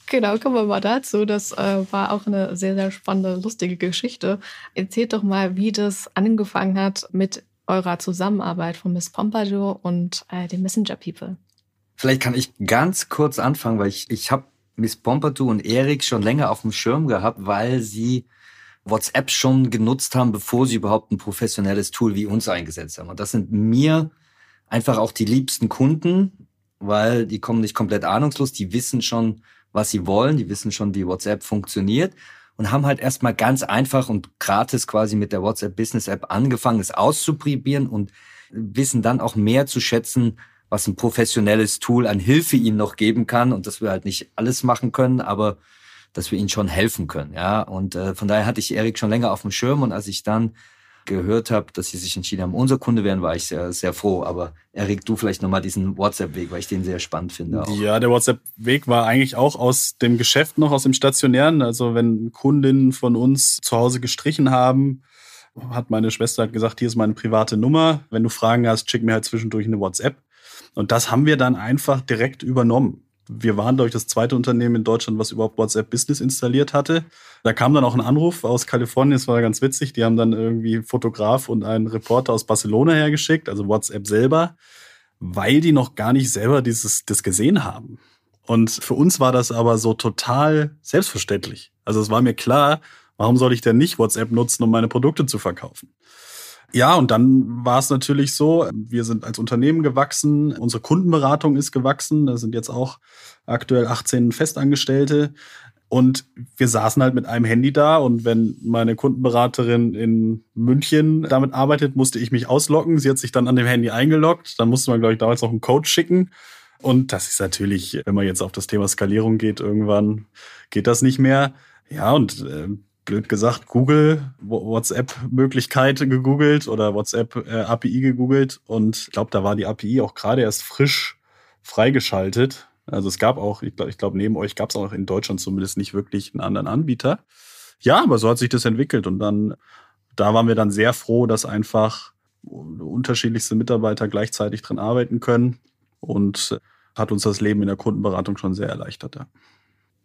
Genau, kommen wir mal dazu. Das äh, war auch eine sehr, sehr spannende, lustige Geschichte. Erzählt doch mal, wie das angefangen hat mit eurer Zusammenarbeit von Miss Pompadour und äh, den Messenger People. Vielleicht kann ich ganz kurz anfangen, weil ich, ich habe Miss Pompadour und Erik schon länger auf dem Schirm gehabt, weil sie WhatsApp schon genutzt haben, bevor sie überhaupt ein professionelles Tool wie uns eingesetzt haben. Und das sind mir einfach auch die liebsten Kunden, weil die kommen nicht komplett ahnungslos, die wissen schon, was sie wollen, die wissen schon, wie WhatsApp funktioniert und haben halt erstmal ganz einfach und gratis quasi mit der WhatsApp Business App angefangen, es auszuprobieren und wissen dann auch mehr zu schätzen, was ein professionelles Tool an Hilfe ihnen noch geben kann und dass wir halt nicht alles machen können, aber dass wir ihnen schon helfen können, ja. Und äh, von daher hatte ich Erik schon länger auf dem Schirm und als ich dann gehört habe, dass sie sich entschieden haben, unser Kunde werden, war ich sehr, sehr froh. Aber Erik, du vielleicht nochmal diesen WhatsApp-Weg, weil ich den sehr spannend finde. Auch. Ja, der WhatsApp-Weg war eigentlich auch aus dem Geschäft noch, aus dem Stationären. Also wenn Kundinnen von uns zu Hause gestrichen haben, hat meine Schwester gesagt, hier ist meine private Nummer. Wenn du Fragen hast, schick mir halt zwischendurch eine WhatsApp. Und das haben wir dann einfach direkt übernommen wir waren, glaube ich, das zweite Unternehmen in Deutschland, was überhaupt WhatsApp Business installiert hatte. Da kam dann auch ein Anruf aus Kalifornien, das war ganz witzig. Die haben dann irgendwie einen Fotograf und einen Reporter aus Barcelona hergeschickt, also WhatsApp selber, weil die noch gar nicht selber dieses, das gesehen haben. Und für uns war das aber so total selbstverständlich. Also es war mir klar, warum soll ich denn nicht WhatsApp nutzen, um meine Produkte zu verkaufen? Ja, und dann war es natürlich so, wir sind als Unternehmen gewachsen, unsere Kundenberatung ist gewachsen, da sind jetzt auch aktuell 18 Festangestellte. Und wir saßen halt mit einem Handy da und wenn meine Kundenberaterin in München damit arbeitet, musste ich mich ausloggen. Sie hat sich dann an dem Handy eingeloggt. Dann musste man, glaube ich, damals noch einen Code schicken. Und das ist natürlich, wenn man jetzt auf das Thema Skalierung geht, irgendwann geht das nicht mehr. Ja, und äh, blöd gesagt, Google, WhatsApp-Möglichkeit gegoogelt oder WhatsApp-API äh, gegoogelt. Und ich glaube, da war die API auch gerade erst frisch freigeschaltet. Also es gab auch, ich glaube, glaub, neben euch gab es auch in Deutschland zumindest nicht wirklich einen anderen Anbieter. Ja, aber so hat sich das entwickelt. Und dann, da waren wir dann sehr froh, dass einfach unterschiedlichste Mitarbeiter gleichzeitig dran arbeiten können. Und hat uns das Leben in der Kundenberatung schon sehr erleichtert. Ja.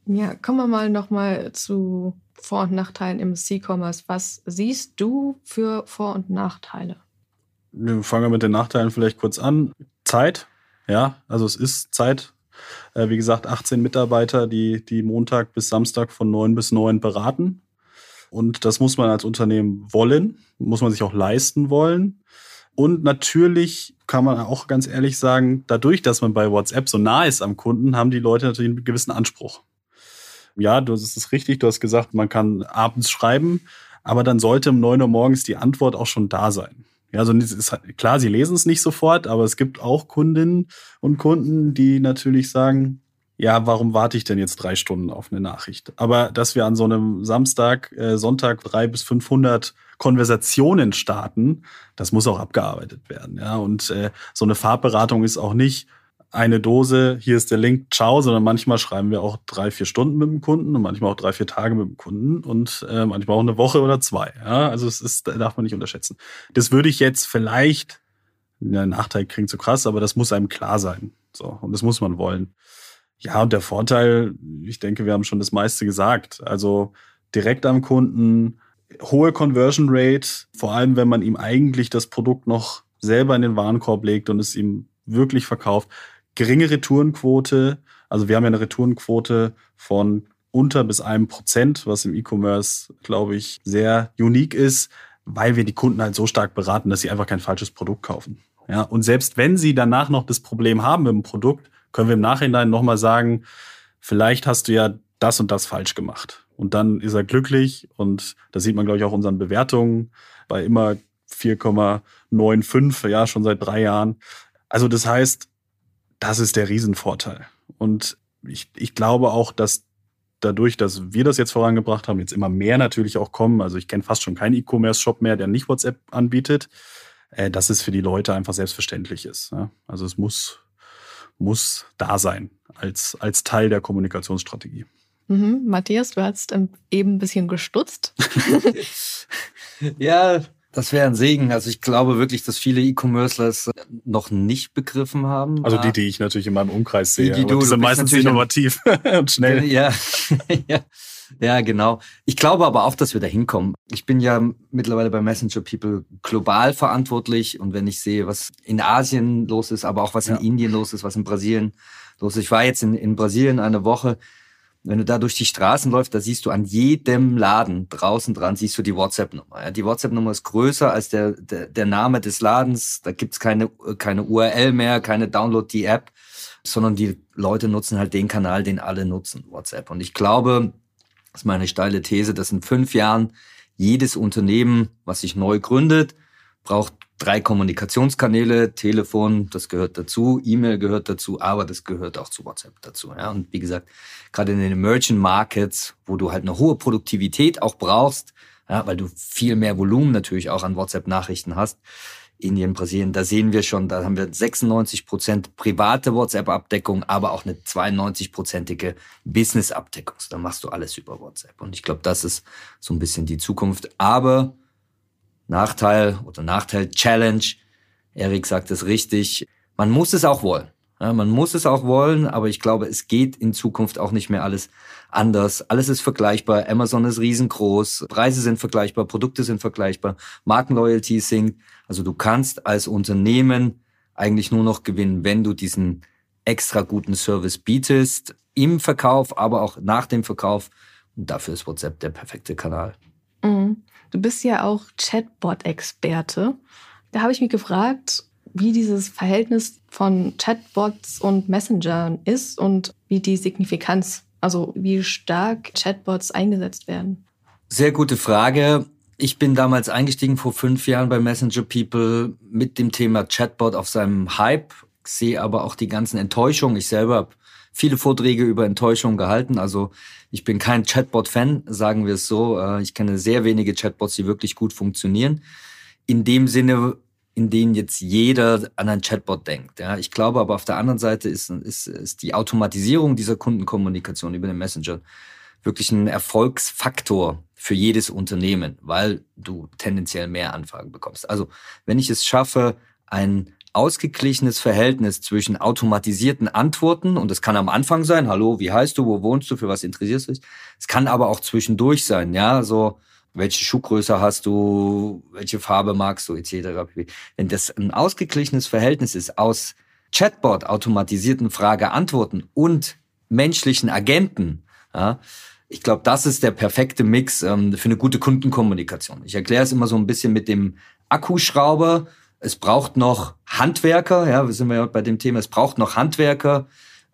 Ja, kommen wir mal nochmal zu Vor- und Nachteilen im C-Commerce. Was siehst du für Vor- und Nachteile? Fangen wir mit den Nachteilen vielleicht kurz an. Zeit, ja, also es ist Zeit. Äh, wie gesagt, 18 Mitarbeiter, die, die Montag bis Samstag von 9 bis 9 beraten. Und das muss man als Unternehmen wollen, muss man sich auch leisten wollen. Und natürlich kann man auch ganz ehrlich sagen, dadurch, dass man bei WhatsApp so nah ist am Kunden, haben die Leute natürlich einen gewissen Anspruch ja, du, das ist richtig, du hast gesagt, man kann abends schreiben, aber dann sollte um neun Uhr morgens die Antwort auch schon da sein. Ja, also ist halt, klar, sie lesen es nicht sofort, aber es gibt auch Kundinnen und Kunden, die natürlich sagen, ja, warum warte ich denn jetzt drei Stunden auf eine Nachricht? Aber dass wir an so einem Samstag, äh, Sonntag drei bis 500 Konversationen starten, das muss auch abgearbeitet werden. Ja, und äh, so eine Farbberatung ist auch nicht, eine Dose, hier ist der Link, ciao, sondern manchmal schreiben wir auch drei, vier Stunden mit dem Kunden und manchmal auch drei, vier Tage mit dem Kunden und äh, manchmal auch eine Woche oder zwei. Ja, also es ist, darf man nicht unterschätzen. Das würde ich jetzt vielleicht, ja, Nachteil kriegen zu krass, aber das muss einem klar sein. So, und das muss man wollen. Ja, und der Vorteil, ich denke, wir haben schon das meiste gesagt. Also direkt am Kunden, hohe Conversion Rate, vor allem wenn man ihm eigentlich das Produkt noch selber in den Warenkorb legt und es ihm wirklich verkauft, geringe Retourenquote. Also wir haben ja eine Retourenquote von unter bis einem Prozent, was im E-Commerce, glaube ich, sehr unique ist, weil wir die Kunden halt so stark beraten, dass sie einfach kein falsches Produkt kaufen. Ja, und selbst wenn sie danach noch das Problem haben mit dem Produkt, können wir im Nachhinein nochmal sagen, vielleicht hast du ja das und das falsch gemacht. Und dann ist er glücklich und das sieht man, glaube ich, auch unseren Bewertungen bei immer 4,95, ja, schon seit drei Jahren. Also das heißt, das ist der Riesenvorteil. Und ich, ich glaube auch, dass dadurch, dass wir das jetzt vorangebracht haben, jetzt immer mehr natürlich auch kommen. Also ich kenne fast schon keinen E-Commerce-Shop mehr, der nicht WhatsApp anbietet, äh, dass es für die Leute einfach selbstverständlich ist. Ja? Also es muss, muss da sein als, als Teil der Kommunikationsstrategie. Mhm. Matthias, du hast eben ein bisschen gestutzt. ja, das wäre ein Segen. Also ich glaube wirklich, dass viele E-Commercers noch nicht begriffen haben. Also die, die ich natürlich in meinem Umkreis sehe. Die, die, du, die sind meistens innovativ und schnell. Ja, ja, ja, genau. Ich glaube aber auch, dass wir da hinkommen. Ich bin ja mittlerweile bei Messenger People global verantwortlich und wenn ich sehe, was in Asien los ist, aber auch was in ja. Indien los ist, was in Brasilien los ist. Ich war jetzt in, in Brasilien eine Woche wenn du da durch die Straßen läufst, da siehst du an jedem Laden draußen dran, siehst du die WhatsApp-Nummer. Ja, die WhatsApp-Nummer ist größer als der, der, der Name des Ladens. Da gibt's keine, keine URL mehr, keine Download die App, sondern die Leute nutzen halt den Kanal, den alle nutzen, WhatsApp. Und ich glaube, das ist meine steile These, dass in fünf Jahren jedes Unternehmen, was sich neu gründet, braucht drei Kommunikationskanäle, Telefon, das gehört dazu, E-Mail gehört dazu, aber das gehört auch zu WhatsApp dazu. Ja? Und wie gesagt, gerade in den Emerging Markets, wo du halt eine hohe Produktivität auch brauchst, ja, weil du viel mehr Volumen natürlich auch an WhatsApp-Nachrichten hast, Indien, Brasilien, da sehen wir schon, da haben wir 96 Prozent private WhatsApp-Abdeckung, aber auch eine 92-prozentige Business-Abdeckung. Da machst du alles über WhatsApp. Und ich glaube, das ist so ein bisschen die Zukunft. Aber Nachteil oder Nachteil Challenge. Erik sagt es richtig. Man muss es auch wollen. Ja, man muss es auch wollen, aber ich glaube, es geht in Zukunft auch nicht mehr alles anders. Alles ist vergleichbar. Amazon ist riesengroß. Preise sind vergleichbar. Produkte sind vergleichbar. Markenloyalty sinkt. Also du kannst als Unternehmen eigentlich nur noch gewinnen, wenn du diesen extra guten Service bietest. Im Verkauf, aber auch nach dem Verkauf. Und dafür ist WhatsApp der perfekte Kanal. Mhm. Du bist ja auch Chatbot-Experte. Da habe ich mich gefragt, wie dieses Verhältnis von Chatbots und Messengern ist und wie die Signifikanz, also wie stark Chatbots eingesetzt werden. Sehr gute Frage. Ich bin damals eingestiegen vor fünf Jahren bei Messenger People mit dem Thema Chatbot auf seinem Hype, sehe aber auch die ganzen Enttäuschungen. Ich selber habe viele Vorträge über Enttäuschung gehalten. Also ich bin kein Chatbot-Fan, sagen wir es so. Äh, ich kenne sehr wenige Chatbots, die wirklich gut funktionieren. In dem Sinne, in denen jetzt jeder an ein Chatbot denkt. Ja, ich glaube aber auf der anderen Seite ist, ist, ist die Automatisierung dieser Kundenkommunikation über den Messenger wirklich ein Erfolgsfaktor für jedes Unternehmen, weil du tendenziell mehr Anfragen bekommst. Also wenn ich es schaffe, ein ausgeglichenes Verhältnis zwischen automatisierten Antworten, und das kann am Anfang sein, hallo, wie heißt du, wo wohnst du, für was interessierst du dich? Es kann aber auch zwischendurch sein, ja, so, welche Schuhgröße hast du, welche Farbe magst du, etc. Wenn das ein ausgeglichenes Verhältnis ist aus Chatbot, automatisierten Frage-Antworten und menschlichen Agenten, ja, ich glaube, das ist der perfekte Mix ähm, für eine gute Kundenkommunikation. Ich erkläre es immer so ein bisschen mit dem Akkuschrauber es braucht noch Handwerker, ja, wir sind ja bei dem Thema, es braucht noch Handwerker,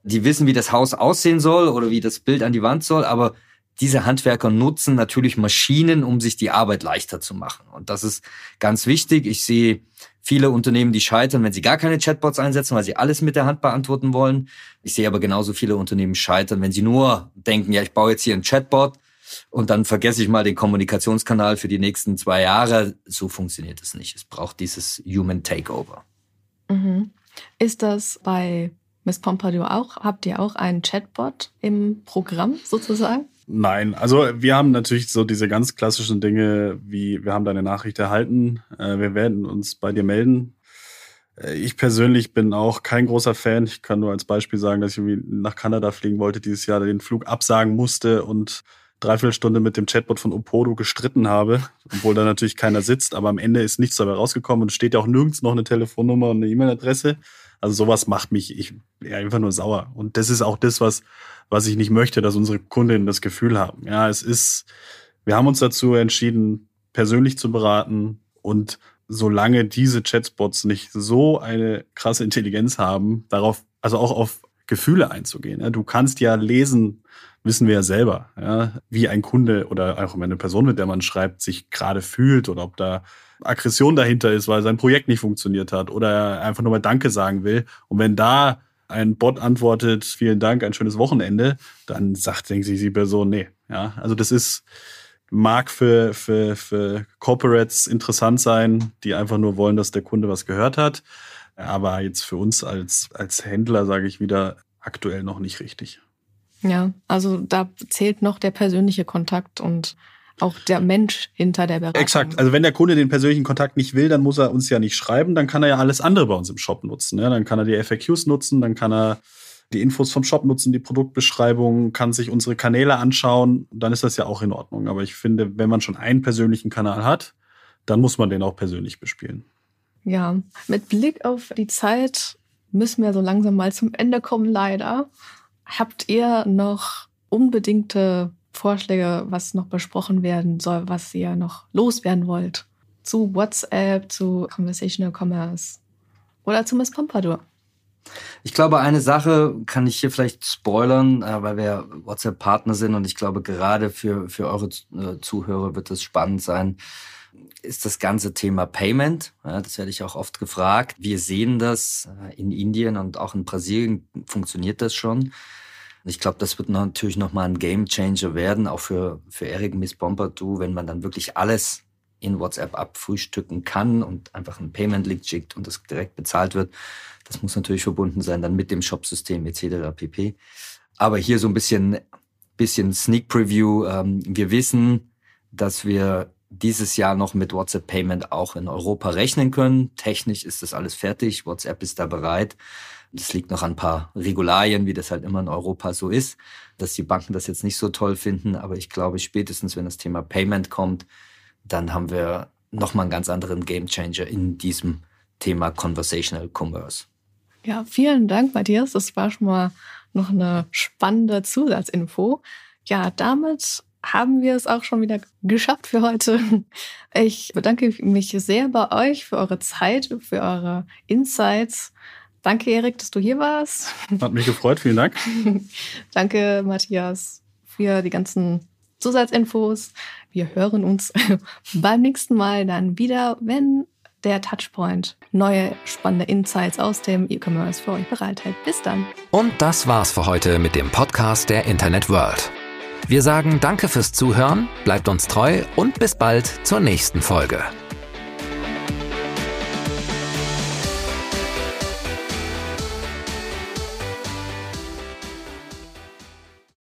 die wissen, wie das Haus aussehen soll oder wie das Bild an die Wand soll, aber diese Handwerker nutzen natürlich Maschinen, um sich die Arbeit leichter zu machen. Und das ist ganz wichtig. Ich sehe viele Unternehmen, die scheitern, wenn sie gar keine Chatbots einsetzen, weil sie alles mit der Hand beantworten wollen. Ich sehe aber genauso viele Unternehmen scheitern, wenn sie nur denken, ja, ich baue jetzt hier einen Chatbot und dann vergesse ich mal den Kommunikationskanal für die nächsten zwei Jahre. So funktioniert es nicht. Es braucht dieses Human Takeover. Mhm. Ist das bei Miss Pompadour auch? Habt ihr auch einen Chatbot im Programm sozusagen? Nein, also wir haben natürlich so diese ganz klassischen Dinge wie wir haben deine Nachricht erhalten, äh, wir werden uns bei dir melden. Äh, ich persönlich bin auch kein großer Fan. Ich kann nur als Beispiel sagen, dass ich irgendwie nach Kanada fliegen wollte dieses Jahr, den Flug absagen musste und dreiviertel Stunde mit dem Chatbot von Opodo gestritten habe, obwohl da natürlich keiner sitzt, aber am Ende ist nichts dabei rausgekommen und steht ja auch nirgends noch eine Telefonnummer und eine E-Mail-Adresse. Also sowas macht mich ich, ja, einfach nur sauer. Und das ist auch das, was, was ich nicht möchte, dass unsere Kundinnen das Gefühl haben. Ja, es ist, wir haben uns dazu entschieden, persönlich zu beraten und solange diese Chatbots nicht so eine krasse Intelligenz haben, darauf, also auch auf Gefühle einzugehen. Ja, du kannst ja lesen, wissen wir ja selber, ja, wie ein Kunde oder auch eine Person, mit der man schreibt, sich gerade fühlt oder ob da Aggression dahinter ist, weil sein Projekt nicht funktioniert hat oder einfach nur mal Danke sagen will. Und wenn da ein Bot antwortet, vielen Dank, ein schönes Wochenende, dann sagt, denkt sich die Person, nee. Ja, also das ist, mag für, für, für Corporates interessant sein, die einfach nur wollen, dass der Kunde was gehört hat. Aber jetzt für uns als, als Händler, sage ich wieder, aktuell noch nicht richtig. Ja, also da zählt noch der persönliche Kontakt und auch der Mensch hinter der Beratung. Exakt. Also wenn der Kunde den persönlichen Kontakt nicht will, dann muss er uns ja nicht schreiben, dann kann er ja alles andere bei uns im Shop nutzen. Ja, dann kann er die FAQs nutzen, dann kann er die Infos vom Shop nutzen, die Produktbeschreibung, kann sich unsere Kanäle anschauen, dann ist das ja auch in Ordnung. Aber ich finde, wenn man schon einen persönlichen Kanal hat, dann muss man den auch persönlich bespielen. Ja, mit Blick auf die Zeit müssen wir so langsam mal zum Ende kommen, leider. Habt ihr noch unbedingte Vorschläge, was noch besprochen werden soll, was ihr noch loswerden wollt? Zu WhatsApp, zu Conversational Commerce oder zu Miss Pompadour? Ich glaube, eine Sache kann ich hier vielleicht spoilern, äh, weil wir WhatsApp-Partner sind und ich glaube, gerade für, für eure äh, Zuhörer wird es spannend sein, ist das ganze Thema Payment. das werde ich auch oft gefragt. Wir sehen das äh, in Indien und auch in Brasilien funktioniert das schon. Ich glaube, das wird natürlich nochmal ein Game Changer werden, auch für, für Eric Miss Pompidou, wenn man dann wirklich alles in WhatsApp abfrühstücken kann und einfach ein Payment-Link schickt und das direkt bezahlt wird. Das muss natürlich verbunden sein dann mit dem Shop-System etc. pp. Aber hier so ein bisschen, bisschen Sneak Preview. Ähm, wir wissen, dass wir dieses Jahr noch mit WhatsApp Payment auch in Europa rechnen können. Technisch ist das alles fertig. WhatsApp ist da bereit. Das liegt noch an ein paar Regularien, wie das halt immer in Europa so ist, dass die Banken das jetzt nicht so toll finden. Aber ich glaube, spätestens wenn das Thema Payment kommt, dann haben wir nochmal einen ganz anderen Gamechanger in diesem Thema Conversational Commerce. Ja, vielen Dank, Matthias. Das war schon mal noch eine spannende Zusatzinfo. Ja, damit haben wir es auch schon wieder geschafft für heute. Ich bedanke mich sehr bei euch für eure Zeit, für eure Insights. Danke, Erik, dass du hier warst. Hat mich gefreut, vielen Dank. Danke, Matthias, für die ganzen Zusatzinfos. Wir hören uns beim nächsten Mal dann wieder, wenn der Touchpoint neue spannende Insights aus dem E-Commerce für euch bereithält. Bis dann. Und das war's für heute mit dem Podcast der Internet World. Wir sagen Danke fürs Zuhören, bleibt uns treu und bis bald zur nächsten Folge.